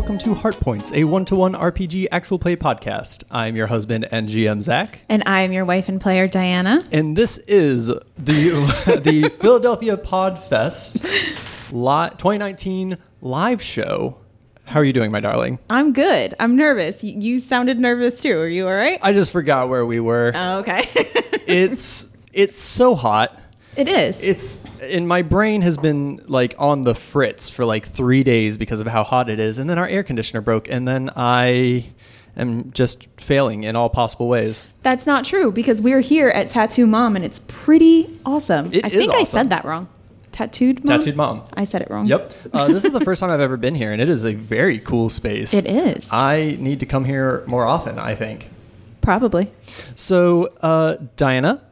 Welcome to Heartpoints, a one to one RPG actual play podcast. I'm your husband and GM, Zach. And I am your wife and player, Diana. And this is the, the Philadelphia Podfest li- 2019 live show. How are you doing, my darling? I'm good. I'm nervous. Y- You sounded nervous too. Are you all right? I just forgot where we were. Oh, okay. it's it's so hot. It is. It's and my brain has been like on the fritz for like three days because of how hot it is, and then our air conditioner broke, and then I am just failing in all possible ways. That's not true because we're here at Tattoo Mom and it's pretty awesome. It I is think I awesome. said that wrong. Tattooed Mom? Tattooed mom. I said it wrong. Yep. Uh, this is the first time I've ever been here, and it is a very cool space. It is. I need to come here more often. I think. Probably. So, uh, Diana,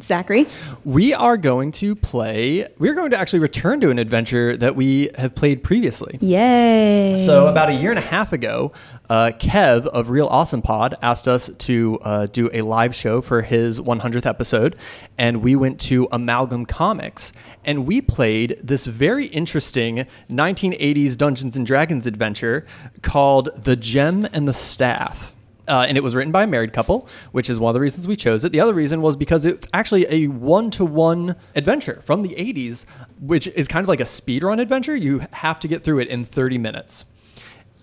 Zachary. we are going to play. We're going to actually return to an adventure that we have played previously. Yay. So about a year and a half ago, uh, Kev of Real Awesome Pod asked us to uh, do a live show for his 100th episode, and we went to Amalgam Comics, and we played this very interesting 1980s Dungeons and Dragons adventure called The Gem and the Staff. Uh, and it was written by a married couple, which is one of the reasons we chose it. The other reason was because it's actually a one to one adventure from the 80s, which is kind of like a speedrun adventure. You have to get through it in 30 minutes.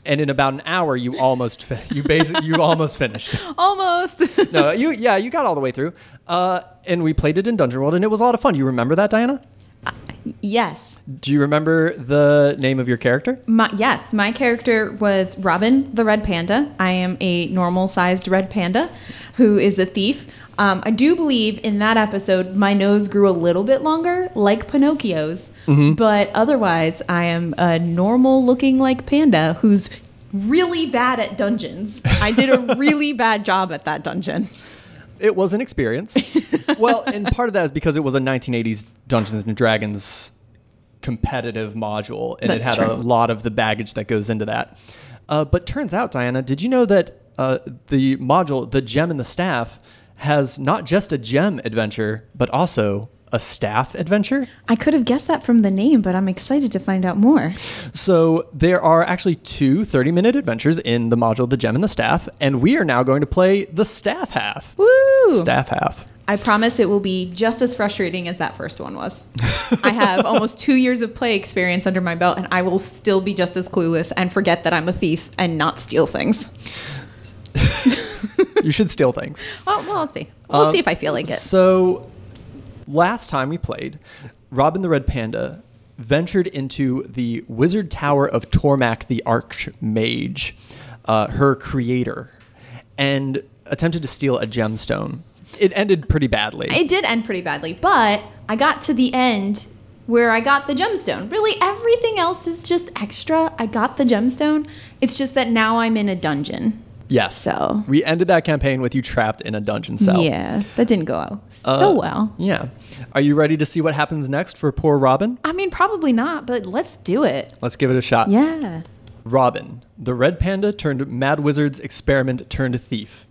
And in about an hour, you almost fi- you basically you almost finished. Almost. No, you yeah, you got all the way through. Uh, and we played it in Dungeon World, and it was a lot of fun. You remember that, Diana? Yes. Do you remember the name of your character? My, yes, my character was Robin the Red Panda. I am a normal sized red panda who is a thief. Um, I do believe in that episode my nose grew a little bit longer, like Pinocchio's, but otherwise I am a normal looking like panda who's really bad at dungeons. I did a really bad job at that dungeon. It was an experience. well, and part of that is because it was a 1980s Dungeons and Dragons competitive module, and it That's had a lot of the baggage that goes into that. Uh, but turns out, Diana, did you know that uh, the module, the gem and the staff, has not just a gem adventure, but also a staff adventure? I could have guessed that from the name, but I'm excited to find out more. So there are actually two 30 minute adventures in the module, the gem and the staff, and we are now going to play the staff half. Woo! Staff half. I promise it will be just as frustrating as that first one was. I have almost two years of play experience under my belt, and I will still be just as clueless and forget that I'm a thief and not steal things. You should steal things. Well, well, I'll see. We'll Um, see if I feel like it. So, last time we played, Robin the Red Panda ventured into the Wizard Tower of Tormac the Archmage, uh, her creator, and attempted to steal a gemstone. It ended pretty badly. It did end pretty badly, but I got to the end where I got the gemstone. Really, everything else is just extra. I got the gemstone. It's just that now I'm in a dungeon. Yes. So- we ended that campaign with you trapped in a dungeon cell. Yeah, that didn't go out Uh, so well. Yeah. Are you ready to see what happens next for poor Robin? I mean, probably not, but let's do it. Let's give it a shot. Yeah. Robin, the red panda turned mad wizard's experiment turned thief.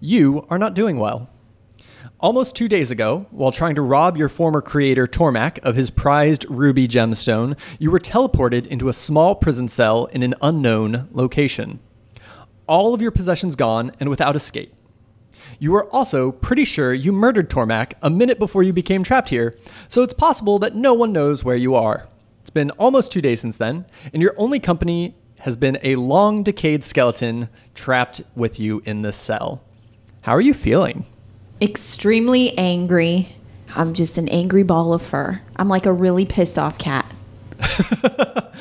You are not doing well. Almost two days ago, while trying to rob your former creator Tormak of his prized ruby gemstone, you were teleported into a small prison cell in an unknown location. All of your possessions gone and without escape. You are also pretty sure you murdered Tormak a minute before you became trapped here, so it's possible that no one knows where you are. It's been almost two days since then, and your only company has been a long decayed skeleton trapped with you in this cell. How are you feeling? extremely angry. I'm just an angry ball of fur. I'm like a really pissed off cat.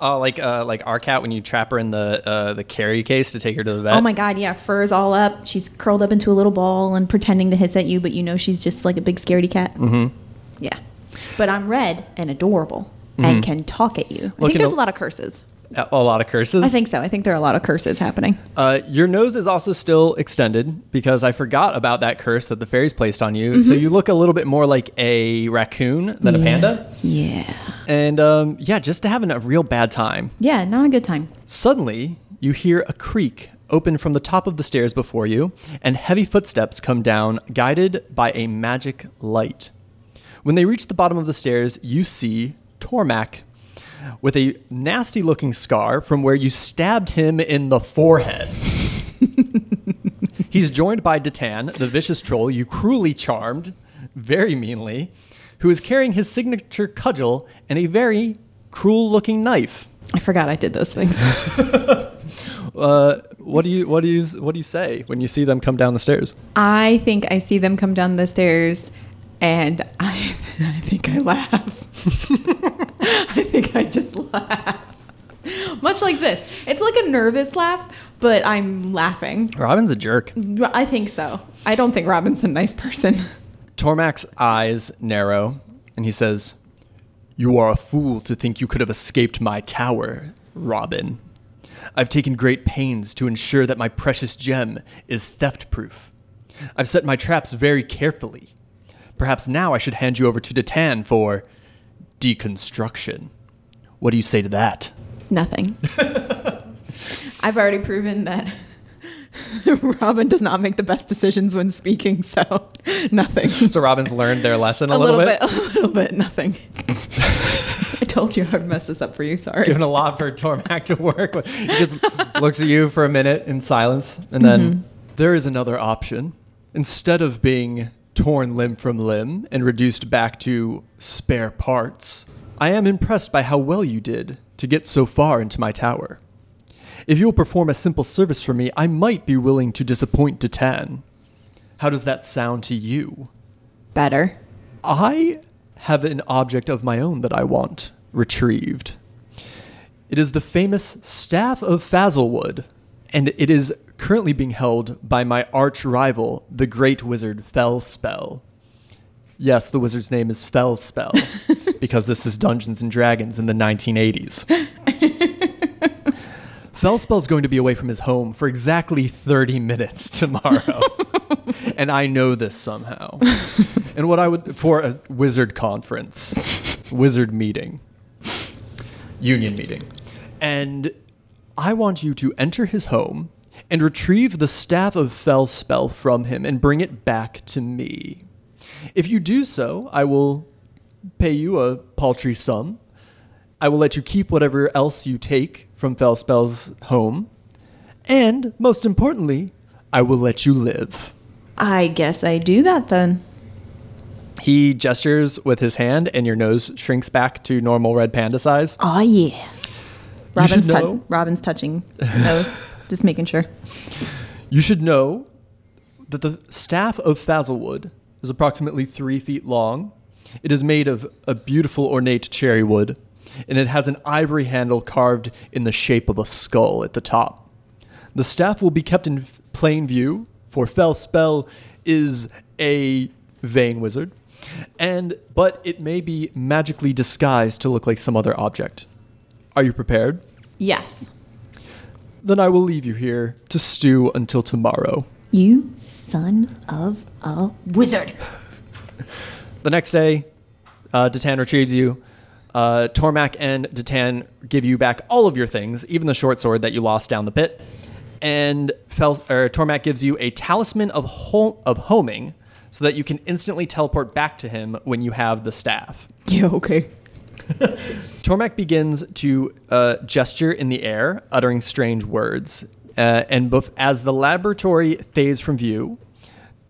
Oh, like uh, like our cat when you trap her in the uh, the carry case to take her to the vet. Oh my god, yeah, fur's all up. She's curled up into a little ball and pretending to hiss at you, but you know she's just like a big scaredy cat. Mm-hmm. Yeah, but I'm red and adorable and can talk at you. I Looking think there's a lot of curses. A lot of curses. I think so. I think there are a lot of curses happening. Uh, your nose is also still extended because I forgot about that curse that the fairies placed on you. So you look a little bit more like a raccoon than a panda. Yeah. And um, yeah, just having a real bad time. Yeah, not a good time. Suddenly, you hear a creak open from the top of the stairs before you, and heavy footsteps come down, guided by a magic light. When they reach the bottom of the stairs, you see Tormak. With a nasty looking scar from where you stabbed him in the forehead. He's joined by Datan, the vicious troll you cruelly charmed, very meanly, who is carrying his signature cudgel and a very cruel looking knife. I forgot I did those things. Uh, what do you what do you what do you say when you see them come down the stairs? I think I see them come down the stairs and I, I think I laugh. I think I just laugh. Much like this. It's like a nervous laugh, but I'm laughing. Robin's a jerk. I think so. I don't think Robin's a nice person. Tormac's eyes narrow, and he says, You are a fool to think you could have escaped my tower, Robin. I've taken great pains to ensure that my precious gem is theft proof. I've set my traps very carefully. Perhaps now I should hand you over to Detan for deconstruction. What do you say to that? Nothing. I've already proven that Robin does not make the best decisions when speaking, so nothing. So Robin's learned their lesson a, a little, bit. a little bit, nothing. I told you I'd mess this up for you. Sorry. Given a lot for Tormac to work with. He just looks at you for a minute in silence, and then mm-hmm. "There is another option. Instead of being torn limb from limb and reduced back to spare parts, I am impressed by how well you did to get so far into my tower. If you will perform a simple service for me, I might be willing to disappoint Datan. How does that sound to you? Better. I have an object of my own that I want retrieved. It is the famous Staff of Fazelwood, and it is currently being held by my arch rival, the great wizard Fellspell. Yes, the wizard's name is Fellspell, because this is Dungeons and Dragons in the 1980s. Fellspell's going to be away from his home for exactly 30 minutes tomorrow. and I know this somehow. and what I would, for a wizard conference, wizard meeting, union meeting. And I want you to enter his home and retrieve the staff of Fellspell from him and bring it back to me. If you do so, I will pay you a paltry sum. I will let you keep whatever else you take from Fellspell's home. And, most importantly, I will let you live. I guess I do that then. He gestures with his hand, and your nose shrinks back to normal red panda size. Oh yeah. Robin's, know- Robin's touching nose. Just making sure. You should know that the staff of Fazelwood is approximately three feet long. It is made of a beautiful ornate cherry wood, and it has an ivory handle carved in the shape of a skull at the top. The staff will be kept in f- plain view, for Fellspell is a vain wizard, and but it may be magically disguised to look like some other object. Are you prepared? Yes. Then I will leave you here to stew until tomorrow. You son of a wizard. The next day, uh, Datan retrieves you. Uh, Tormac and Datan give you back all of your things, even the short sword that you lost down the pit. And Fel- or Tormac gives you a talisman of, ho- of homing so that you can instantly teleport back to him when you have the staff. Yeah, okay. Tormac begins to uh, gesture in the air, uttering strange words. Uh, and both, as the laboratory fades from view,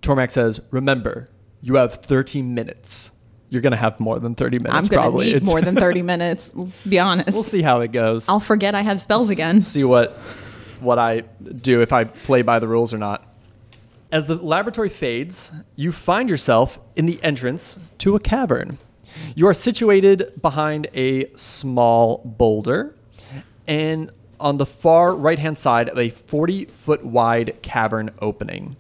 Tormac says, Remember, you have 30 minutes. You're going to have more than 30 minutes, I'm gonna probably. need more than 30 minutes. Let's be honest. we'll see how it goes. I'll forget I have spells again. see what what I do if I play by the rules or not. As the laboratory fades, you find yourself in the entrance to a cavern. You are situated behind a small boulder and on the far right hand side of a 40 foot wide cavern opening.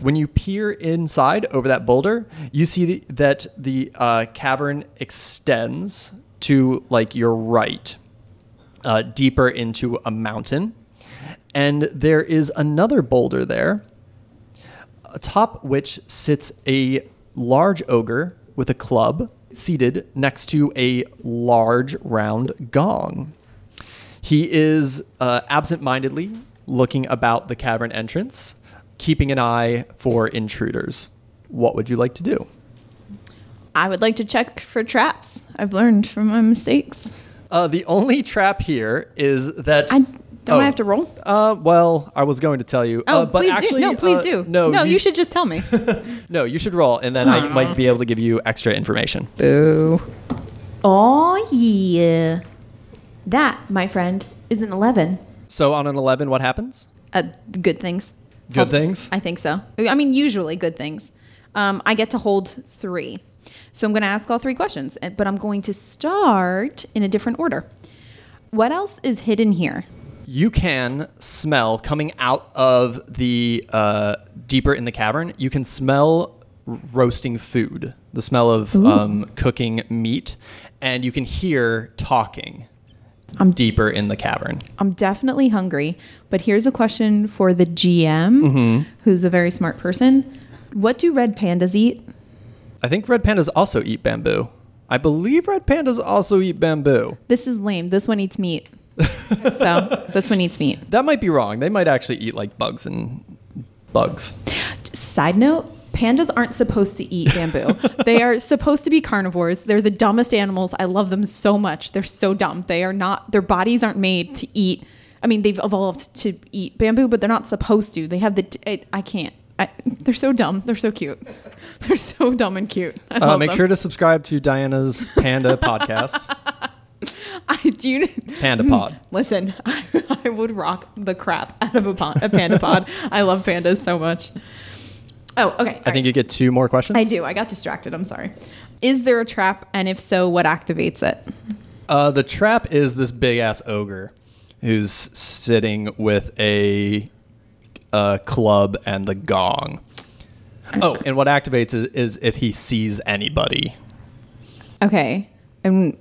When you peer inside over that boulder, you see that the uh, cavern extends to like your right uh, deeper into a mountain. And there is another boulder there, atop which sits a large ogre with a club seated next to a large round gong. He is uh, absent mindedly looking about the cavern entrance, keeping an eye for intruders. What would you like to do? I would like to check for traps. I've learned from my mistakes. Uh, the only trap here is that. I don't Oh. I have to roll? Uh, well, I was going to tell you. Oh, uh, but please actually, do. No, please uh, do. No, no, you, should just tell me. No, you should roll, and then I might be able to give you extra information. Boo. Oh yeah. That, my friend, is an eleven. So on an eleven, what happens? Uh, good things. Good Hold- things? I think so. I mean, usually good things. Um, I get to hold three. So I'm going to ask all three questions, but I'm going to start in a different order. What else is hidden here? You can smell coming out of the uh, deeper in the cavern. You can smell roasting food, the smell of um, cooking meat, and you can hear talking I'm- deeper in the cavern. I'm definitely hungry, but here's a question for the GM, who's a very smart person. What do red pandas eat? I think red pandas also eat bamboo. I believe red pandas also eat bamboo. This is lame. This one eats meat. so this one eats meat. That might be wrong. They might actually eat like bugs and bugs. Side note pandas aren't supposed to eat bamboo. they are supposed to be carnivores. They're the dumbest animals. I love them so much. They're so dumb. They are not, their bodies aren't made to eat. I mean, they've evolved to eat bamboo, but they're not supposed to. They have the, I, I can't. I, they're so dumb. They're so cute. They're so dumb and cute. I Uh, make them. sure to subscribe to Diana's Panda podcast, I do. you- Panda Pod. Listen, I, I would rock the crap out of a, pond, a panda pod. I love pandas so much. Oh, okay. I think you get two more questions. I do. I got distracted. I'm sorry. Is there a trap? And if so, what activates it? Uh, the trap is this big ass ogre who's sitting with a, uh club and the gong. Oh, and what activates is, is if he sees anybody. Okay. And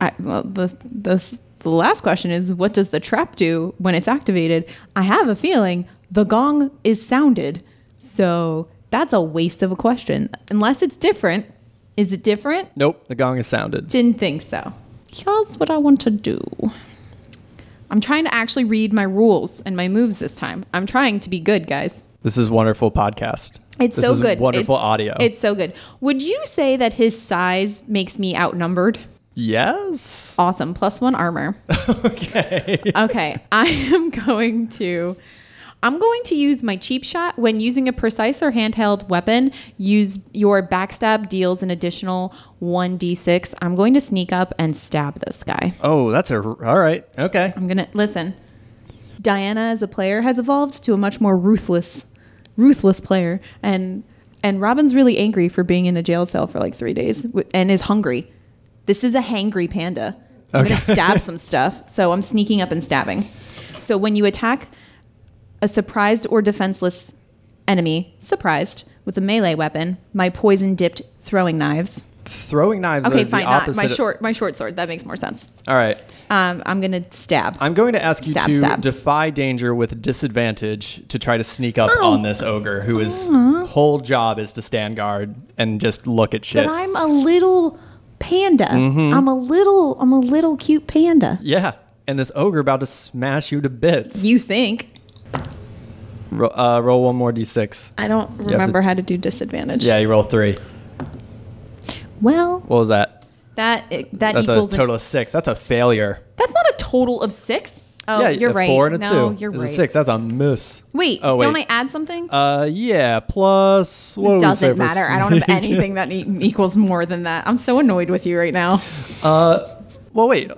I, well, the, the, the last question is what does the trap do when it's activated? I have a feeling the gong is sounded. So that's a waste of a question. Unless it's different. Is it different? Nope, the gong is sounded. Didn't think so. Here's what I want to do. I'm trying to actually read my rules and my moves this time. I'm trying to be good, guys. This is wonderful podcast. It's this so is good. Wonderful It's- audio. It's so good. Would you say that his size makes me outnumbered? Yes. Awesome. Plus one armor. Okay. Okay. I am going to. I'm going to use my cheap shot when using a precise or handheld weapon. Use your backstab deals an additional 1d6. I'm going to sneak up and stab this guy. Oh, that's a all right. Okay. I'm gonna listen. Diana as a player has evolved to a much more ruthless, ruthless player, and and Robin's really angry for being in a jail cell for like three days and is hungry. This is a hangry panda. I'm gonna stab some stuff, so I'm sneaking up and stabbing. So when you attack a surprised or defenseless enemy, surprised with a melee weapon, my poison dipped throwing knives. Throwing knives Okay, fine. Not my short, my short sword. That makes more sense. All right. Um, I'm gonna stab. I'm going to ask you Stab, to stab. defy danger with disadvantage to try to sneak up Oh. on this ogre whose whole job is to stand guard and just look at shit. But I'm a little panda. I'm a little I'm a little cute panda. yeah. And this ogre about to smash you to bits. You think? Ro- uh, roll one more d6. I don't to- remember how to do disadvantage. Yeah, you roll three. Well, What was that? that that That's a equals an- total of six. That's a failure. that's not a total of six. Oh, yeah, you're a right. Four and a no, two. you're is right. a six. That's a miss. Wait, Oh, wait. don't I add something? Uh, yeah. Plus, what was Doesn't matter. I don't have anything that e- equals more than that. I'm so annoyed with you right now. Uh, well, wait.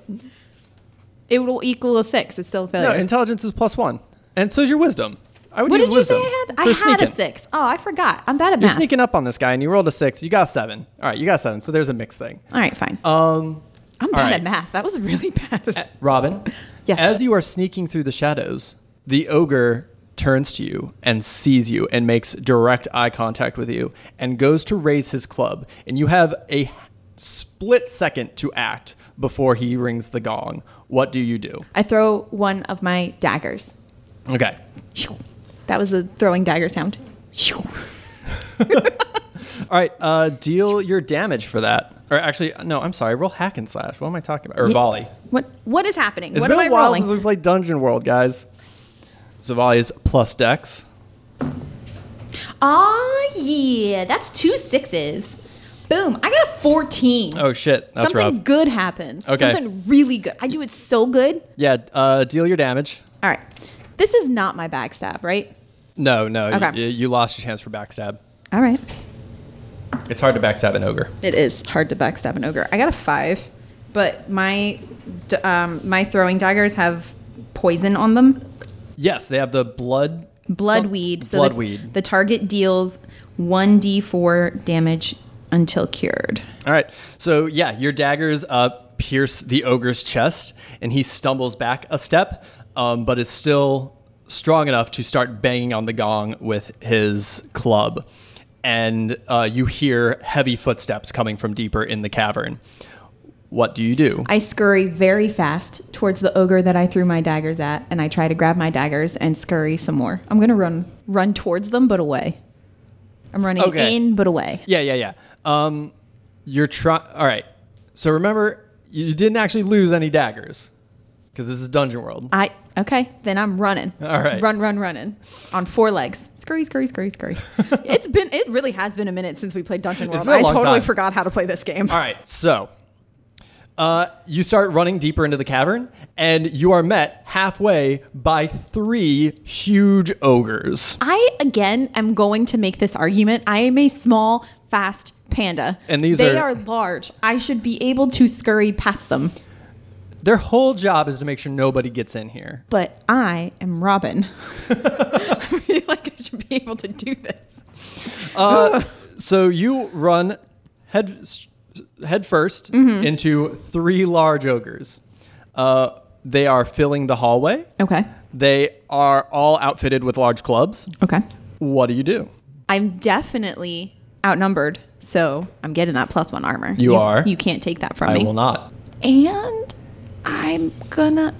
It will equal a six. It's still a failure. No, intelligence is plus one, and so is your wisdom. I would what use did you wisdom say I had? for I had sneaking. a six. Oh, I forgot. I'm bad at math. You're math. sneaking up on this guy, and you rolled a six. You got a seven. All right, you got seven. So there's a mixed thing. All right, fine. Um, I'm bad right. at math. That was really bad. Robin. Yes. As you are sneaking through the shadows, the ogre turns to you and sees you and makes direct eye contact with you and goes to raise his club, and you have a split second to act before he rings the gong. What do you do? I throw one of my daggers. Okay. That was a throwing dagger sound. All right. Uh, deal your damage for that. Or actually, no. I'm sorry. Roll hack and slash. What am I talking about? Or volley. What what is happening? It's what been am I while rolling? since we played Dungeon World, guys. So volley is plus dex. Ah, yeah, that's two sixes. Boom! I got a 14. Oh shit, that's Something rough. good happens. Okay. Something really good. I do it so good. Yeah, uh, deal your damage. All right. This is not my backstab, right? No, no, Okay. y- you lost your chance for backstab. All right. It's hard to backstab an ogre. It is hard to backstab an ogre. I got a five, but my um, my throwing daggers have poison on them. Yes, they have the blood. Bloodweed. So bloodweed. The, the target deals one d4 damage until cured. All right. So yeah, your daggers uh, pierce the ogre's chest, and he stumbles back a step, um, but is still strong enough to start banging on the gong with his club. And uh, you hear heavy footsteps coming from deeper in the cavern. What do you do? I scurry very fast towards the ogre that I threw my daggers at, and I try to grab my daggers and scurry some more. I'm gonna run run towards them, but away. I'm running Okay. in, but away. Yeah, yeah, yeah. Um, you're trying. All right. So remember, you didn't actually lose any daggers because this is Dungeon World. I okay, then I'm running. All right. Run, run, running on four legs. Scurry, scurry, scurry, scurry. it's been it really has been a minute since we played Dungeon World. I totally time. forgot how to play this game. All right, so uh, you start running deeper into the cavern, and you are met halfway by three huge ogres. I again am going to make this argument. I am a small, fast panda. And these they are- are large. I should be able to scurry past them. Their whole job is to make sure nobody gets in here. But I am Robin. I feel like I should be able to do this. Uh, so you run head head 1st Mm-hmm. into three large ogres. Uh, they are filling the hallway. Okay. They are all outfitted with large clubs. Okay. What do you do? I'm definitely outnumbered, so I'm getting that plus one armor. You are? You can't take that from I me. I will not. And I'm gonna.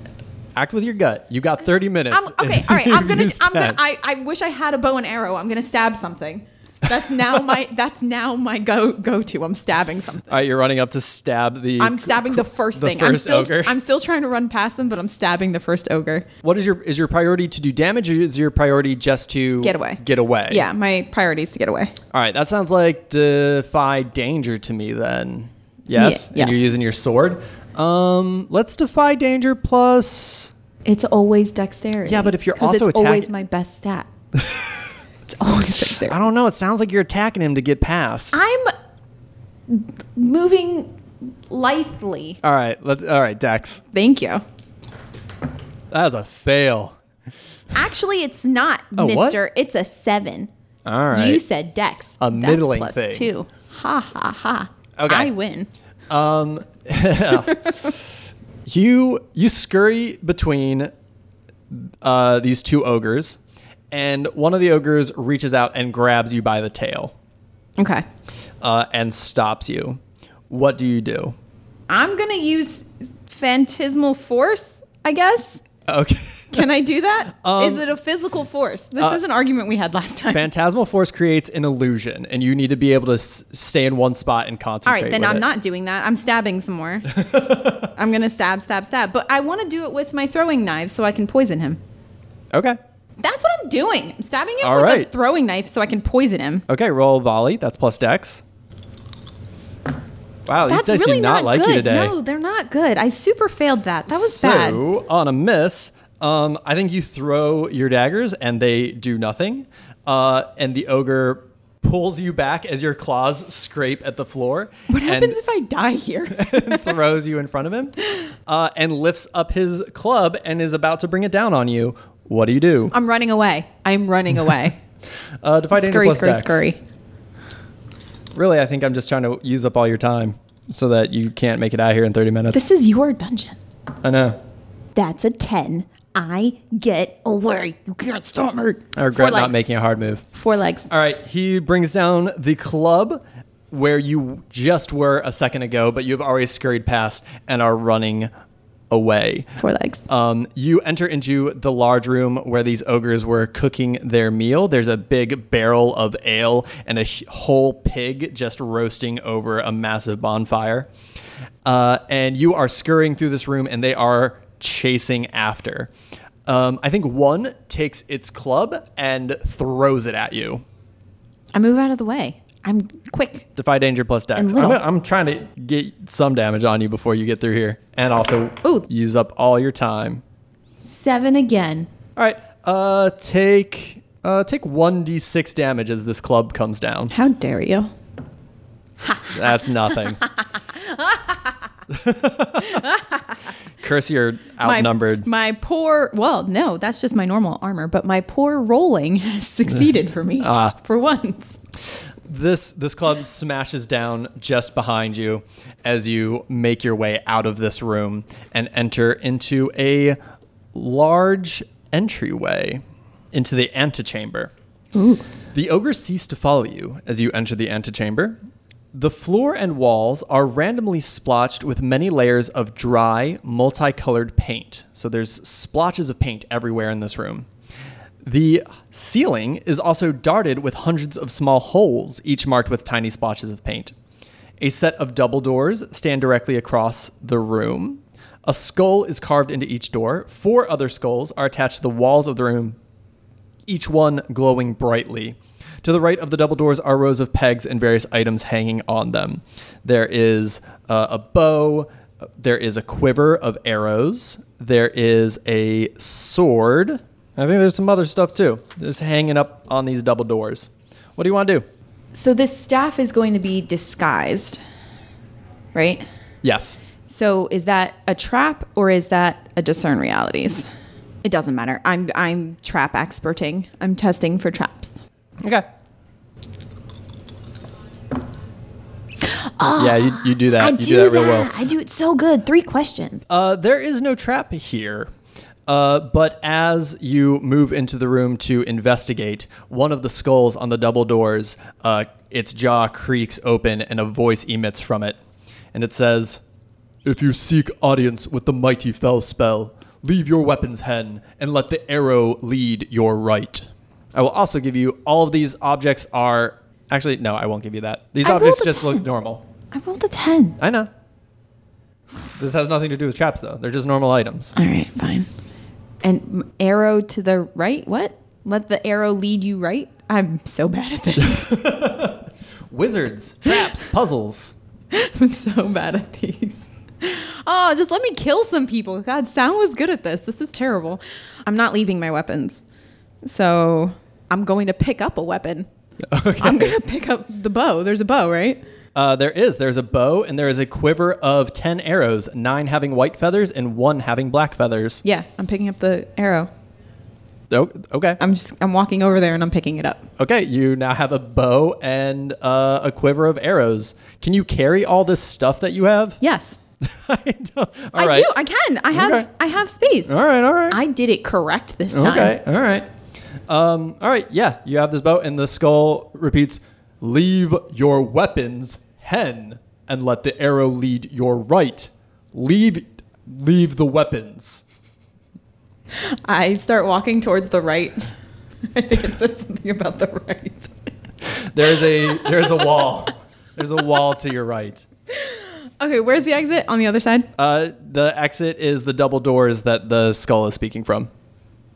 Act with your gut. You got 30 minutes. I'm okay. All right. I'm gonna. I'm gonna. I, I wish I had a bow and arrow. I'm gonna stab something. That's now my. That's now my go go to. I'm stabbing something. All right, you're running up to stab the. I'm stabbing the first the thing. I'm still. ogre. I'm still trying to run past them, but I'm stabbing the first ogre. What is your is your priority to do damage, or is your priority just to Get away. Get away. Yeah, my priority is to get away. All right, that sounds like defy danger to me. Then, yes, Ye- and you're using your sword. Um, let's defy danger plus. It's always dexterity. Yeah, but if you're 'cause also it's always my best stat. it's always dexterity. I don't know. It sounds like you're attacking him to get past. I'm moving lithely. all right, let all right, Dex. Thank you. That was a fail. Actually, it's not, Oh, what? Mister. It's a seven. All right. You said Dex. A That's middling plus thing. Two. Ha ha ha. Okay. I win. Um, you you scurry between uh, these two ogres, and one of the ogres reaches out and grabs you by the tail Okay. uh, and stops you. What do you do? I'm gonna use phantasmal force. I guess. Okay. Can I do that? Is Um, it a physical force? This uh, is an argument we had last time. Phantasmal force creates an illusion, and you need to be able to s- stay in one spot and concentrate. All right, then I'm it. not doing that. I'm stabbing some more. I'm gonna stab, stab, stab. But I want to do it with my throwing knives so I can poison him. Okay. That's what I'm doing. I'm stabbing him All with a throwing knife so I can poison him. Okay. Roll volley. That's plus dex. Wow, these That's dice really do not, like good. you today. No, they're not good. I super failed that. That was so, bad. on a miss, um, I think you throw your daggers and they do nothing. Uh, and the ogre pulls you back as your claws scrape at the floor. What happens if I die here? throws you in front of him uh, and lifts up his club and is about to bring it down on you. What do you do? I'm running away. I'm running away. Uh, defy danger plus scurry, dex. scurry. Really, I think I'm just trying to use up all your time so that you can't make it out here in 30 minutes. This is your dungeon. I know. That's a 10. I get away. You can't stop me. I regret not legs. making a hard move. Four legs. All right, he brings down the club where you just were a second ago, but you've already scurried past and are running away. Four legs. Um, you enter into the large room where these ogres were cooking their meal. There's a big barrel of ale and a whole pig just roasting over a massive bonfire. Uh, and you are scurrying through this room, and they are chasing after. Um, I think one takes its club and throws it at you. I move out of the way. I'm quick. Defy danger plus dex. And I'm, little. I'm trying to get some damage on you before you get through here, and also Ooh. use up all your time. Seven again. All right. Uh, take uh take one d six damage as this club comes down. How dare you? That's nothing. Curse, you're outnumbered. My, my poor, well, no, that's just my normal armor, but my poor rolling has succeeded for me Ah. for once. this this club smashes down just behind you as you make your way out of this room and enter into a large entryway into the antechamber. The ogre cease to follow you as you enter the antechamber. The floor and walls are randomly splotched with many layers of dry, multicolored paint. So there's splotches of paint everywhere in this room. The ceiling is also darted with hundreds of small holes, each marked with tiny splotches of paint. A set of double doors stand directly across the room. A skull is carved into each door. Four other skulls are attached to the walls of the room, each one glowing brightly. To the right of the double doors are rows of pegs and various items hanging on them. There is uh, a bow, there is a quiver of arrows, there is a sword. I think there's some other stuff too, just hanging up on these double doors. What do you want to do? So this staff is going to be disguised, right? Yes. So is that a trap or is that a discern realities? It doesn't matter. I'm I'm trap experting. I'm testing for traps. Okay. yeah, you, you do that. you do, that real well. I do it so good. Three questions. Uh, there is no trap here. Uh, but as you move into the room to investigate, one of the skulls on the double doors, uh, its jaw creaks open and a voice emits from it. And it says, If you seek audience with the mighty Fellspell, leave your weapons hen and let the arrow lead your right. I will also give you all of these objects are. Actually, no, I won't give you that. These I rolled objects a just look 10. normal. I rolled a ten. I know. This has nothing to do with traps, though. They're just normal items. All right, fine. And m- arrow to the right. What? Let the arrow lead you right. I'm so bad at this. Wizards, traps, puzzles. I'm so bad at these. Oh, just let me kill some people. God, Sound was good at this. This is terrible. I'm not leaving my weapons. So I'm going to pick up a weapon. I'm going to pick up the bow. There's a bow, right? Uh, there is. There's a bow, and there is a quiver of 10 arrows, nine having white feathers and one having black feathers. Yeah, I'm picking up the arrow. Oh, okay. I'm just I'm walking over there and I'm picking it up. Okay, you now have a bow and uh, a quiver of arrows. Can you carry all this stuff that you have? Yes. I don't. All I right. do. I can. I have Okay. I have space. All right, all right. I did it correct this time. Okay, all right. Um, all right, yeah, you have this bow, and the skull repeats, Leave your weapons, hen, and let the arrow lead your right. Leave, leave the weapons. I start walking towards the right. I think it says something about the right. There's a there's a wall. There's a wall to your right. Okay, where's the exit? On the other side? Uh, the exit is the double doors that the skull is speaking from.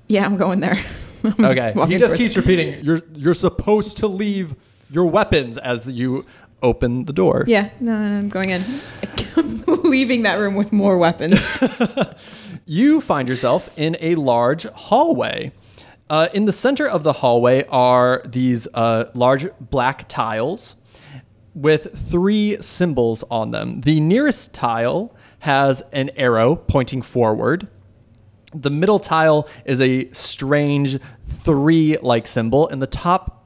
Yeah, I'm going there. I'm just Okay. walking He just towards- keeps repeating, "You're you're supposed to leave your weapons as you open the door." Yeah, no, no, I'm going in. I'm leaving that room with more weapons. You find yourself in a large hallway. Uh, in the center of the hallway are these uh, large black tiles with three symbols on them. The nearest tile has an arrow pointing forward. The middle tile is a strange three like symbol, and the top,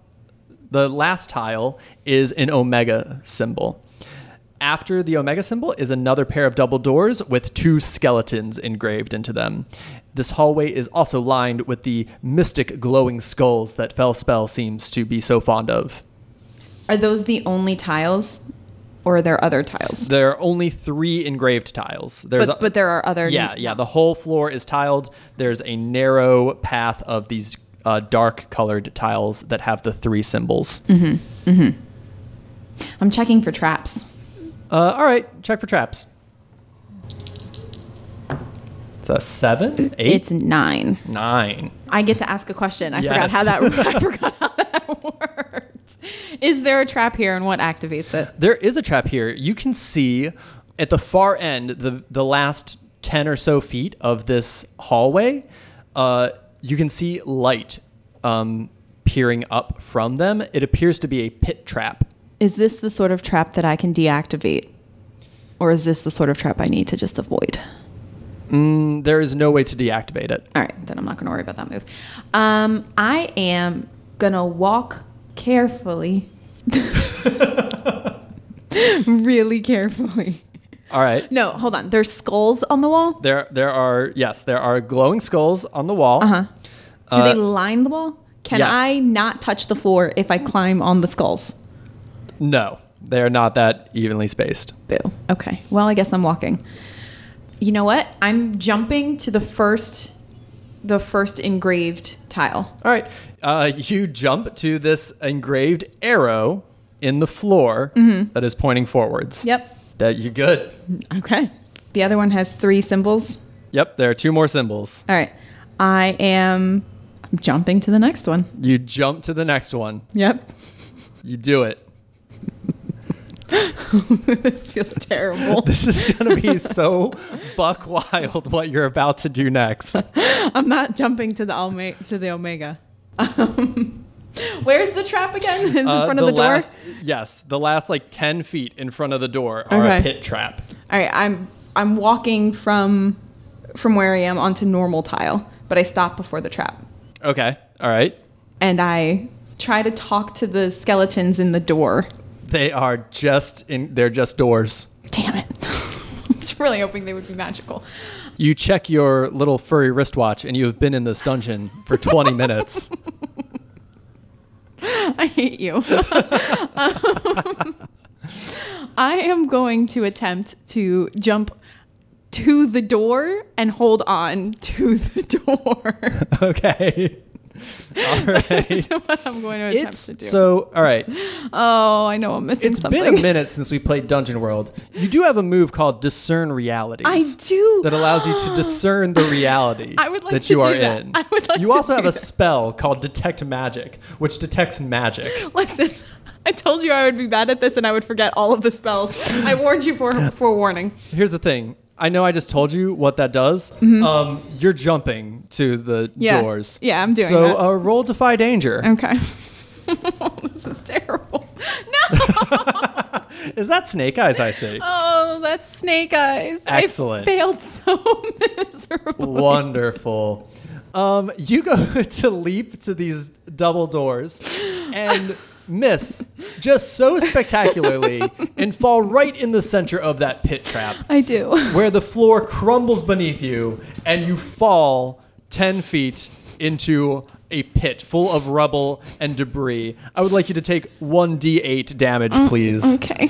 the last tile is an omega symbol. After the omega symbol is another pair of double doors with two skeletons engraved into them. This hallway is also lined with the mystic glowing skulls that Fellspell seems to be so fond of. Are those the only tiles, or are there other tiles? There are only three engraved tiles. There's But, a- but there are other. Yeah, yeah. The whole floor is tiled. There's a narrow path of these uh, dark colored tiles that have the three symbols. Mm-hmm. Mm-hmm. I'm checking for traps. Uh, all right, check for traps. It's a seven, eight, It's nine. nine. I get to ask a question. I Yes. forgot how that. I forgot how that worked. Is there a trap here and what activates it? There is a trap here. You can see at the far end, the the last ten or so feet of this hallway, uh, you can see light um, peering up from them. It appears to be a pit trap. Is this the sort of trap that I can deactivate? Or is this the sort of trap I need to just avoid? Mm, there is no way to deactivate it. All right, then I'm not going to worry about that move. Um, I am going to walk carefully. really carefully. All right. No, hold on. There's skulls on the wall. There, there are yes, there are glowing skulls on the wall. Uh-huh. Do Uh, they line the wall? Can yes. I not touch the floor if I climb on the skulls? No, they are not that evenly spaced. Boo. Okay. Well, I guess I'm walking. You know what? I'm jumping to the first the first engraved tile. All right. Uh, you jump to this engraved arrow in the floor that is pointing forwards. Mm-hmm. Yep. That you good. Okay. The other one has three symbols. Yep, there are two more symbols. All right. I am jumping to the next one. You jump to the next one. Yep. You do it. this feels terrible. This is going to be so buck wild what you're about to do next. I'm not jumping to the Alme- to the Omega. Um, where's the trap again? Is in Uh, front of the, door. last, Yes, the last like 10 feet in front of the door are a pit trap. All right, I'm I'm walking from from where I am onto normal tile, but I stop before the trap. Okay. All right. And I try to talk to the skeletons in the door. They are just in, they're just doors. Damn it. I was really hoping they would be magical. You check your little furry wristwatch and you have been in this dungeon for 20 minutes. I hate you. Um, I am going to attempt to jump to the door and hold on to the door. Okay. All right. What I'm going to attempt It's to do. so all right. oh, I know I'm missing It's something. been a minute since we played Dungeon World. You do have a move called Discern Realities. I do. That allows you to discern the reality I would like that you are that. in. I would like you also have a spell called Detect Magic, which detects magic. Listen, I told you I would be bad at this and I would forget all of the spells. I warned you for for warning. Here's the thing. I know I just told you what that does. Um, you're jumping to the. Yeah. doors. Yeah, I'm doing it. so, that. uh, roll Defy Danger. Okay. this is terrible. No. Is that Snake Eyes I see? Oh, that's Snake Eyes. Excellent. I failed so miserably. Wonderful. Um, you go to leap to these double doors and miss just so spectacularly and fall right in the center of that pit trap I do. where the floor crumbles beneath you and you fall 10 feet into a pit full of rubble and debris. I would like you to take 1d8 damage, mm, please. Okay.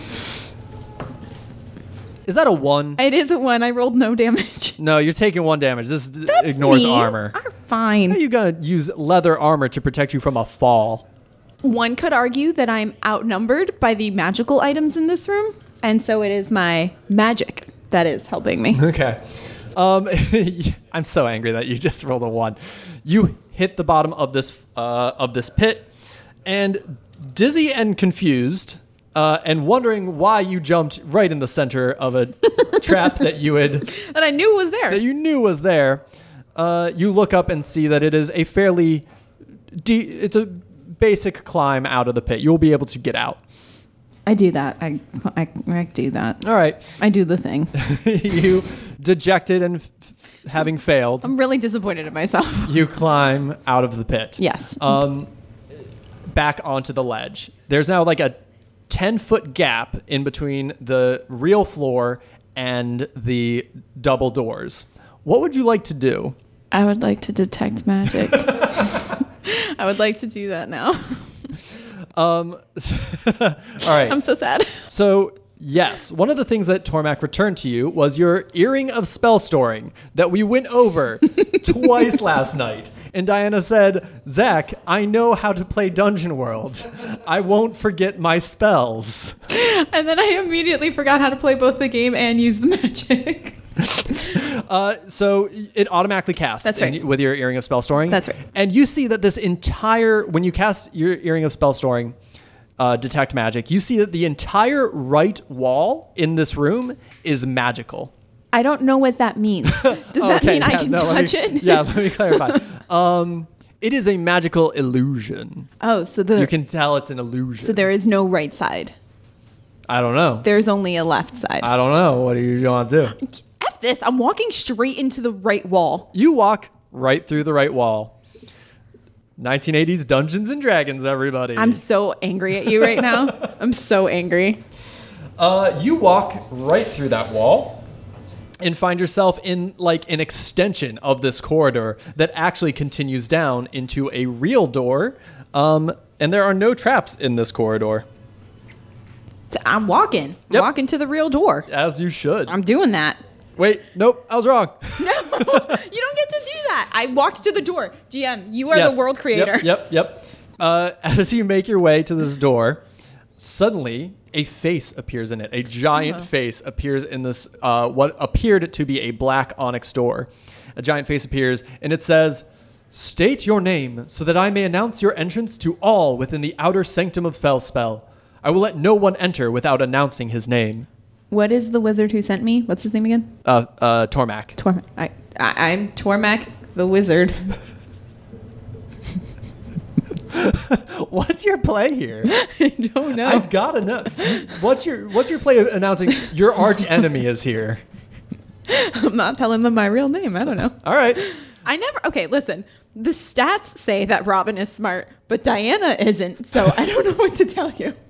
Is that a 1? It is a one. I rolled no damage. No, you're taking 1 damage. This d- That's ignores me. armor. I'm fine. How are you going to use leather armor to protect you from a fall? One could argue that I'm outnumbered by the magical items in this room, and so it is my magic that is helping me. Okay. Um, I'm so angry that you just rolled a one. You hit the bottom of this uh, of this pit, and dizzy and confused, uh, and wondering why you jumped right in the center of a trap that you had that I knew was there. that you knew was there. Uh, you look up and see that it is a fairly, de- it's a basic climb out of the pit. You'll be able to get out. I do that. I, I, I do that. All right. I do the thing. you, dejected and f- having failed, I'm really disappointed in myself. you climb out of the pit. Yes. Um, back onto the ledge. There's now like a 10 foot gap in between the real floor and the double doors. What would you like to do? I would like to detect magic. I would like to do that now. Um, all right. I'm so sad. So, yes, one of the things that Tormac returned to you was your earring of spell storing that we went over twice last night. And Diana said, Zach, I know how to play Dungeon World. I won't forget my spells. And then I immediately forgot how to play both the game and use the magic. Uh, so it automatically casts That's in- right. with your earring of spell storing. That's right. And you see that this entire when you cast your earring of spell storing, uh, detect magic, you see that the entire right wall in this room is magical. I don't know what that means. Does that mean I can no, touch me- it? Yeah, let me clarify. um, it is a magical illusion. Oh, so the You can tell it's an illusion. so there is no right side. I don't know. There's only a left side. I don't know. What do you want to do? F this. I'm walking straight into the right wall. You walk right through the right wall. 1980s Dungeons and Dragons, everybody. I'm so angry at you right now. I'm so angry. Uh, you walk right through that wall and find yourself in like an extension of this corridor that actually continues down into a real door. Um, and there are no traps in this corridor, So I'm walking. Yep. Walking to the real door. as you should. I'm doing that. Wait, nope, I was wrong. No, you don't get to do that. I walked to the door. GM, you are Yes. the world creator. Yep, yep, yep. Uh, as you make your way to this door, suddenly a face appears in it. A giant Uh-huh. face appears in this, uh, what appeared to be a black onyx door. A giant face appears, and it says, State your name so that I may announce your entrance to all within the outer sanctum of Fellspell. I will let no one enter without announcing his name. What is the wizard who sent me? What's his name again? Uh, uh, Tormac. Tormac. I, I, I'm Tormac the wizard. What's your play here? I don't know. I've got to know. What's your What's your play announcing your arch enemy is here? I'm not telling them my real name. I don't know. All right. I never. Okay, listen. The stats say that Robin is smart, but Diana isn't. So I don't know what to tell you.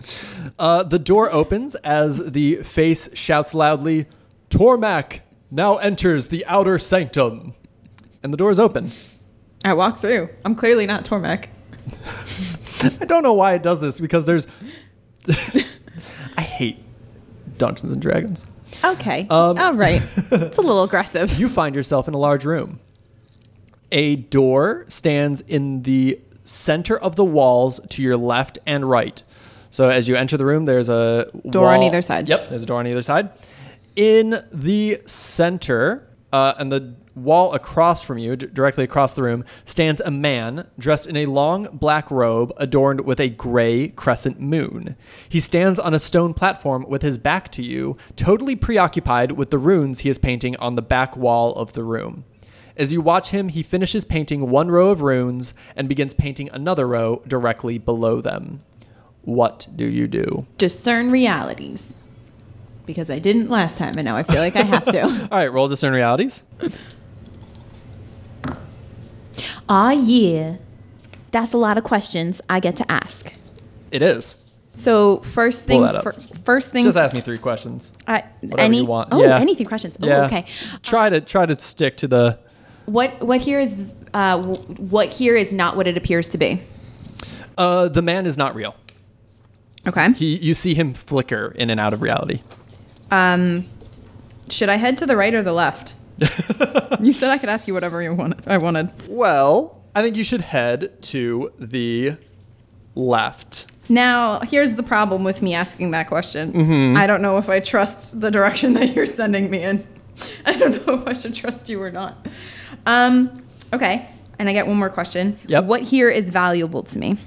Uh, the door opens as the face shouts loudly, "Tormac now enters the outer sanctum," and the door is open. I walk through. I'm clearly not Tormac. I don't know why it does this because there's. I hate Dungeons and Dragons. Okay. Um, All right. It's a little aggressive. You find yourself in a large room. A door stands in the center of the walls to your left and right. So as you enter the room, there's a Door on either side. Yep, there's a door on either side. In the center, uh, and the wall across from you, d- directly across the room, stands a man dressed in a long black robe adorned with a gray crescent moon. He stands on a stone platform with his back to you, totally preoccupied with the runes he is painting on the back wall of the room. As you watch him, he finishes painting one row of runes and begins painting another row directly below them. What do you do? Discern realities. Because I didn't last time, and now I feel like I have to. All right, roll discern realities. Aw, yeah. That's a lot of questions I get to ask. It is. So first Pull things that up. first. First things. Just ask me three questions. I, whatever any you want. oh Yeah. anything questions. Oh, yeah. okay. Try to try to stick to the. What what here is uh, what here is not what it appears to be. Uh, the man is not real. Okay. He, you see him flicker in and out of reality. Um, should I head to the right or the left? you said I could ask you whatever you wanted. I wanted. Well, I think you should head to the left. Now, here's the problem with me asking that question. Mm-hmm. I don't know if I trust the direction that you're sending me in. I don't know if I should trust you or not. Um, okay. And I get one more question. Yep. What here is valuable to me?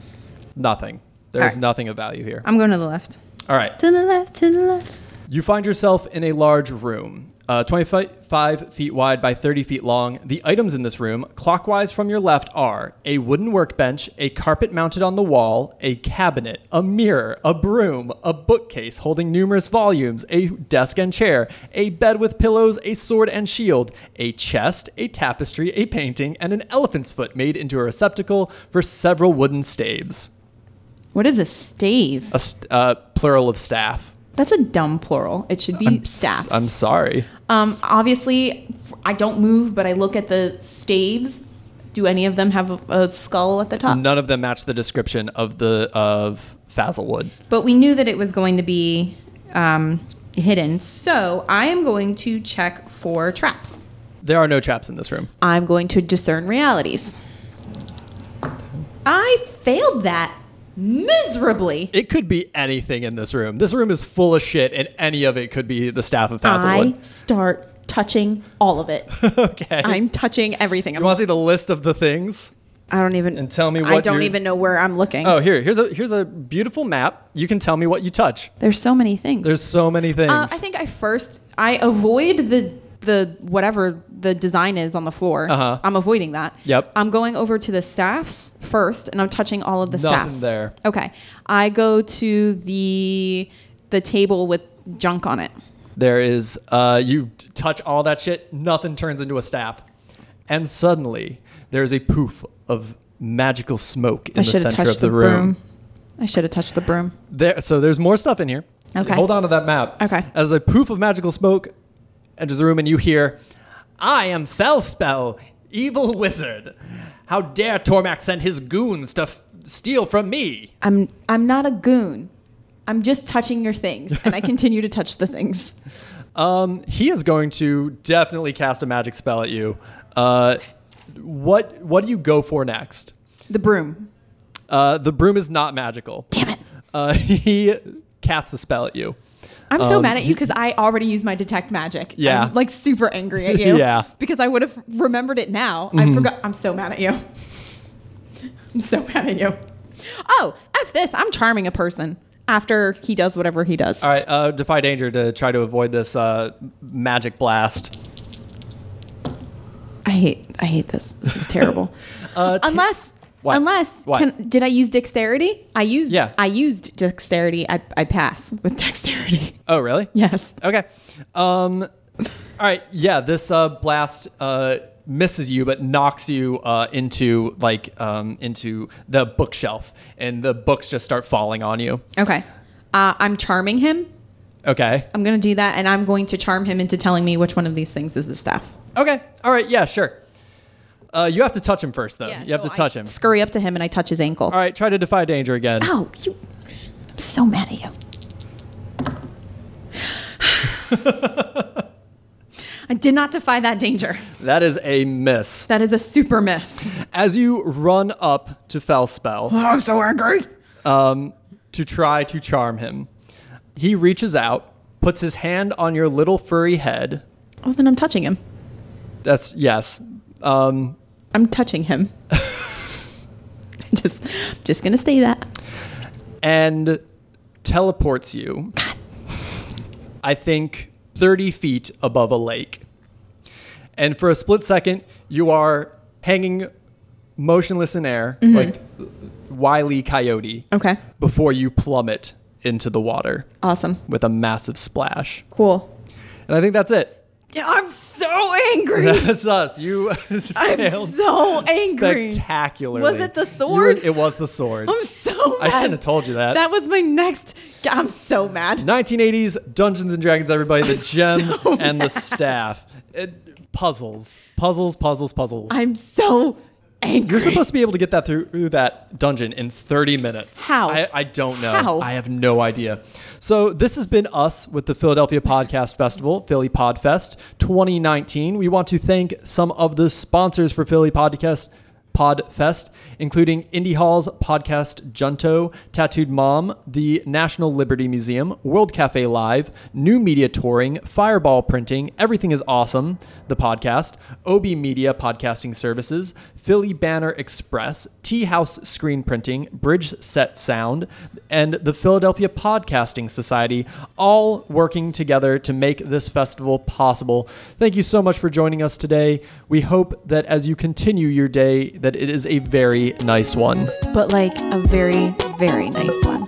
Nothing. There's Alright. nothing of value here. I'm going to the left. All right. To the left, to the left. You find yourself in a large room, uh, 25 feet wide by 30 feet long. The items in this room, clockwise from your left, are a wooden workbench, a carpet mounted on the wall, a cabinet, a mirror, a broom, a bookcase holding numerous volumes, a desk and chair, a bed with pillows, a sword and shield, a chest, a tapestry, a painting, and an elephant's foot made into a receptacle for several wooden staves. What is a stave? A st- uh, plural of staff. That's a dumb plural. It should be I'm staffs. I'm sorry. Um, obviously, I don't move, but I look at the staves. Do any of them have a, a skull at the top? None of them match the description of the of Fazelwood. But we knew that it was going to be um, hidden. So I am going to check for traps. There are no traps in this room. I'm going to discern realities. I failed that miserably. It could be anything in this room. This room is full of shit, and any of it could be the staff of I start touching all of it. okay. I'm touching everything. you want to see the list of the things? I don't even. And tell me what. I don't you're- even know where I'm looking. Oh, here, here's a here's a beautiful map. You can tell me what you touch. There's so many things. There's so many things. Uh, I think I first I avoid the the whatever the design is on the floor. Uh-huh. I'm avoiding that. Yep. I'm going over to the staffs first, and I'm touching all of the Nothing staffs. there. Okay. I go to the the table with junk on it. There is, uh, you touch all that shit, nothing turns into a staff. And suddenly, there's a poof of magical smoke in I the should have center touched of the, the, room. broom. I should have touched the broom. There, so there's more stuff in here. Okay. Hold on to that map. Okay. As a poof of magical smoke enters the room, and you hear, I am Fellspell, evil wizard. How dare Tormac send his goons to f- steal from me? I'm I'm not a goon. I'm just touching your things, and I continue to touch the things. Um, he is going to definitely cast a magic spell at you. Uh, what what do you go for next? The broom. Uh, the broom is not magical. Damn it. Uh, he casts a spell at you. I'm so Um, mad at you because I already used my detect magic. Yeah. I'm like super angry at you. Yeah. Mm-hmm. Because I would have remembered it now. I forgot. I'm so mad at you. I'm so mad at you. Oh, F this. I'm charming a person after he does whatever he does. All right, uh, defy danger to try to avoid this uh, magic blast. I hate I hate this. This is terrible. Uh, t- unless What? unless What? can did I use dexterity? I used Yeah. I used dexterity. I, I pass with dexterity. oh, really? Yes. Okay. Um, all right. Yeah, this uh, blast uh, misses you, but knocks you uh, into like um, into the bookshelf, and the books just start falling on you. Okay. Uh, I'm charming him. Okay. I'm gonna do that, and I'm going to charm him into telling me which one of these things is the staff. Okay. All right. Yeah. Sure. Uh, you have to touch him first, though. you have so to touch I him. Scurry up to him and I touch his ankle. All right. Try to defy danger again. Oh, You. I'm so mad at you. I did not defy that danger. That is a miss. That is a super miss. As you run up to Fellspell Oh, I'm so angry. um, to try to charm him, he reaches out, puts his hand on your little furry head. Oh, then I'm touching him. That's yes. Um, I'm touching him. I just, just gonna say that. and teleports you. I think 30 feet above a lake. And for a split second, you are hanging motionless in air, mm-hmm. like Wily Coyote, Okay. before you plummet into the water Awesome. with a massive splash. Cool. And I think that's it. Yeah, I'm so angry. That's us. You I'm so angry. spectacularly. Was it the You were- sword? it was the sword. I'm so mad. I shouldn't have told you that. That was my next. I'm so mad. 1980s Dungeons and Dragons, everybody. The gem so and the staff. It, puzzles, puzzles, puzzles, puzzles. I'm so angry. You're supposed to be able to get that through, through that dungeon in 30 minutes. How? I, I don't know. How? I have no idea. So this has been us with the Philadelphia Podcast Festival, Philly Podfest 2019. We want to thank some of the sponsors for Philly Podcast Podfest, including Indy Hall's podcast Junto, Tattooed Mom, the National Liberty Museum, World Cafe Live, New Media Touring, Fireball Printing, Everything is Awesome, the podcast, OB Media Podcasting Services, Philly Banner Express, Tea House Screen Printing, Bridge Set Sound, and the Philadelphia Podcasting Society, all working together to make this festival possible. Thank you so much for joining us today. We hope that as you continue your day, that it is a very nice one. but like a very, very nice one.